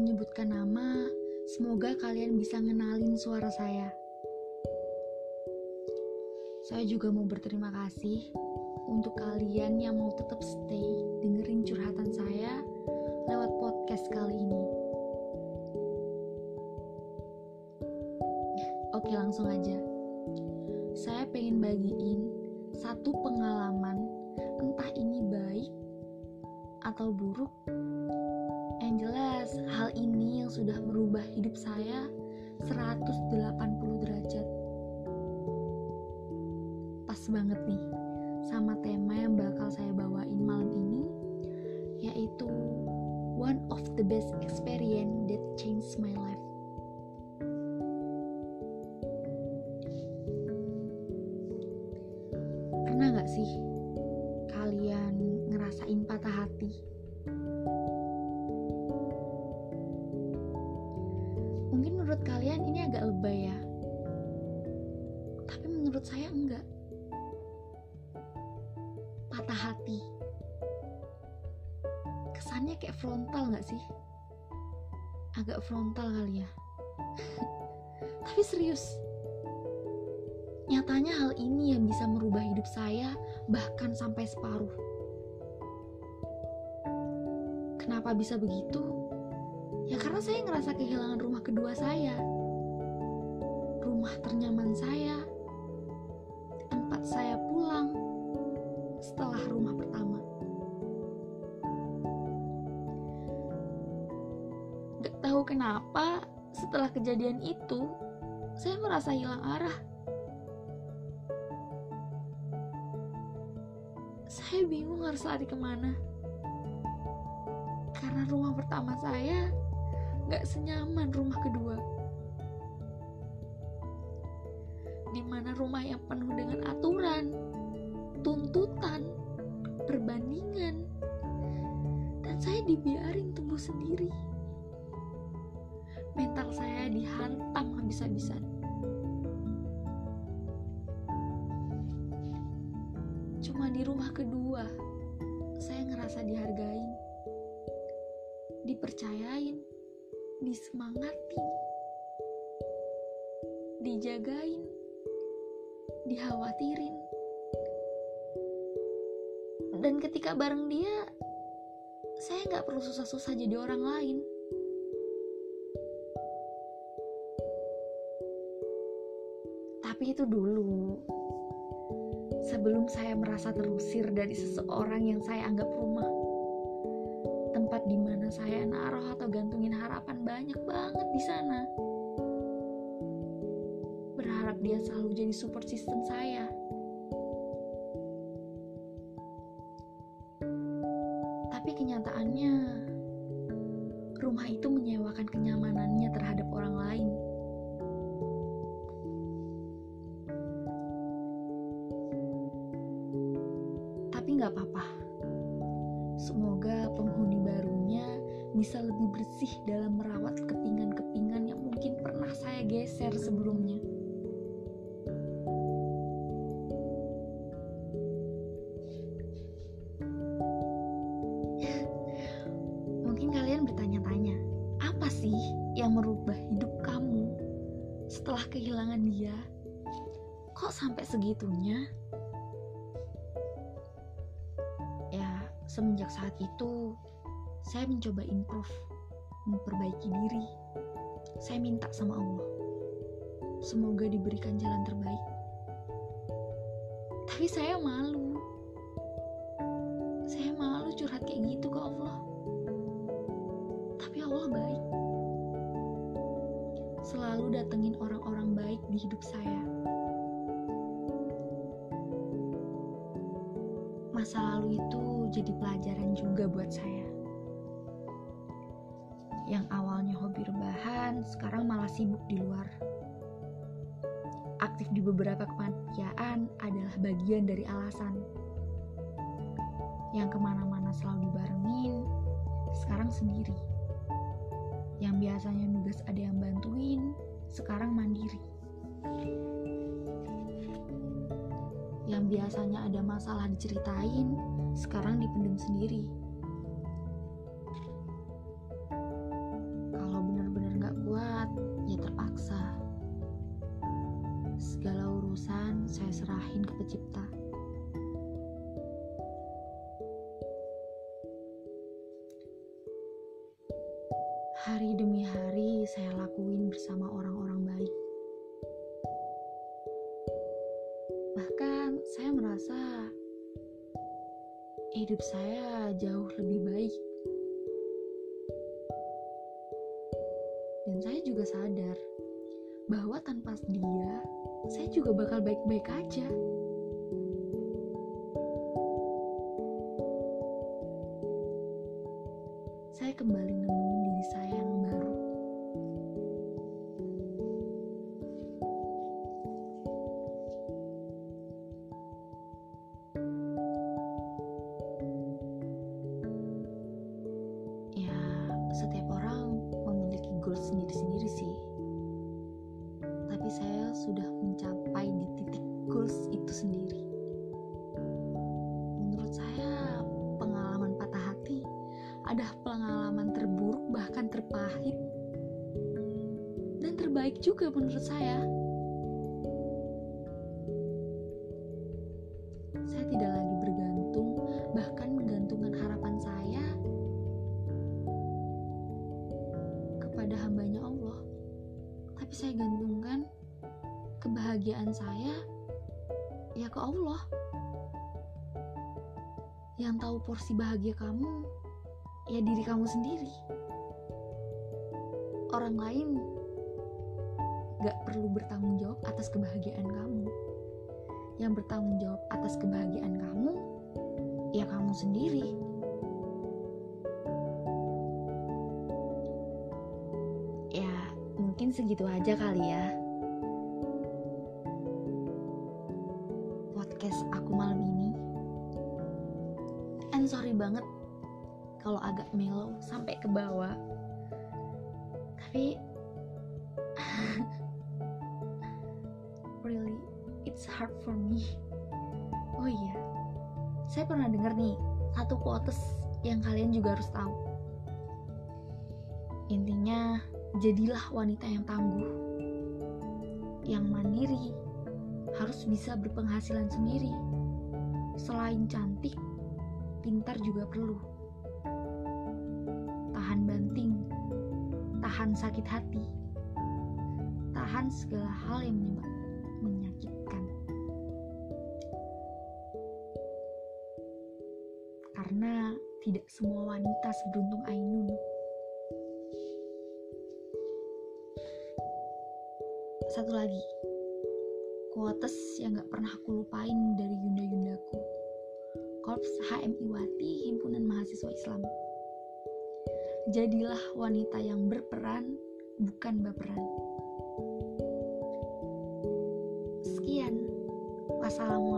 menyebutkan nama, semoga kalian bisa ngenalin suara saya. Saya juga mau berterima kasih untuk kalian yang mau tetap stay dengerin curhatan saya lewat podcast kali ini. Oke, langsung aja. Saya pengen bagiin satu pengalaman, entah ini baik atau buruk. Yang jelas, hal ini yang sudah merubah hidup saya 180 derajat. Pas banget nih sama tema yang bakal saya bawain malam ini, yaitu one of the best experience that changed my life. Pernah gak sih kesannya kayak frontal gak sih? Agak frontal kali ya. tapi serius, Nyatanya hal ini yang bisa merubah hidup saya bahkan sampai separuh. Kenapa bisa begitu? Ya karena saya ngerasa kehilangan rumah kedua saya. Rumah ternyaman saya. Tempat saya Gak tahu kenapa setelah kejadian itu saya merasa hilang arah. saya bingung harus lari ke mana. Karena rumah pertama saya gak senyaman rumah kedua. Di mana rumah yang penuh dengan aturan tuntutan perbandingan dan saya dibiarin tumbuh sendiri mental saya dihantam habis-habisan Cuma di rumah kedua, saya ngerasa dihargain, dipercayain, disemangatin, dijagain, dikhawatirin. Dan ketika bareng dia, saya nggak perlu susah-susah jadi orang lain. Tapi itu dulu, sebelum saya merasa terusir dari seseorang yang saya anggap rumah. Tempat di mana saya naruh atau gantungin harapan banyak banget di sana. Berharap dia selalu jadi support system saya. Tapi kenyataannya, rumah itu menyewakan kenyamanannya terhadap tapi nggak apa-apa. Semoga penghuni barunya bisa lebih bersih dalam merawat kepingan-kepingan yang mungkin pernah saya geser sebelumnya. Mungkin kalian bertanya-tanya, apa sih yang merubah hidup kamu setelah kehilangan dia? Kok sampai segitunya? Semenjak saat itu saya mencoba improve memperbaiki diri. Saya minta sama Allah semoga diberikan jalan terbaik. Tapi saya malu. Saya malu curhat kayak gitu ke Allah. Tapi Allah baik. Selalu datengin orang-orang baik di hidup saya jadi pelajaran juga buat saya. Yang awalnya hobi rebahan, sekarang malah sibuk di luar. Aktif di beberapa kepanitiaan adalah bagian dari alasan. Yang ke mana-mana selalu dibarengin, sekarang sendiri. Yang biasanya nugas ada yang bantuin, sekarang mandiri. yang biasanya ada masalah diceritain, sekarang dipendam sendiri. Kalau benar-benar gak kuat, ya terpaksa. Segala urusan saya serahin ke pencipta. Hari demi hari saya lakuin bersama orang-orang baik. Bahkan saya merasa hidup saya jauh lebih baik. Dan saya juga sadar bahwa tanpa dia, saya juga bakal baik-baik aja. Adalah pengalaman terburuk bahkan terpahit dan terbaik juga menurut saya. Saya tidak lagi bergantung bahkan menggantungkan harapan saya kepada hambanya Allah. Tapi saya gantungkan kebahagiaan saya ya ke Allah. Yang tahu porsi bahagia kamu ya diri kamu sendiri. Orang lain gak perlu bertanggung jawab atas kebahagiaan kamu. Yang bertanggung jawab atas kebahagiaan kamu, ya kamu sendiri. Ya, mungkin segitu aja kali ya. Sampai ke bawah tapi really it's hard for me. Oh iya saya pernah dengar nih satu quotes yang kalian juga harus tahu. Intinya jadilah wanita yang tangguh yang mandiri harus bisa berpenghasilan sendiri. Selain cantik pintar juga perlu tahan banting, tahan sakit hati, tahan segala hal yang menyakitkan. Karena tidak semua wanita seberuntung Ainun. Satu lagi, quotes yang gak pernah aku lupain dari yunda-yundaku. Korps HMI Wati Himpunan Mahasiswa Islam jadilah wanita yang berperan, bukan baperan. Sekian, wassalamualaikum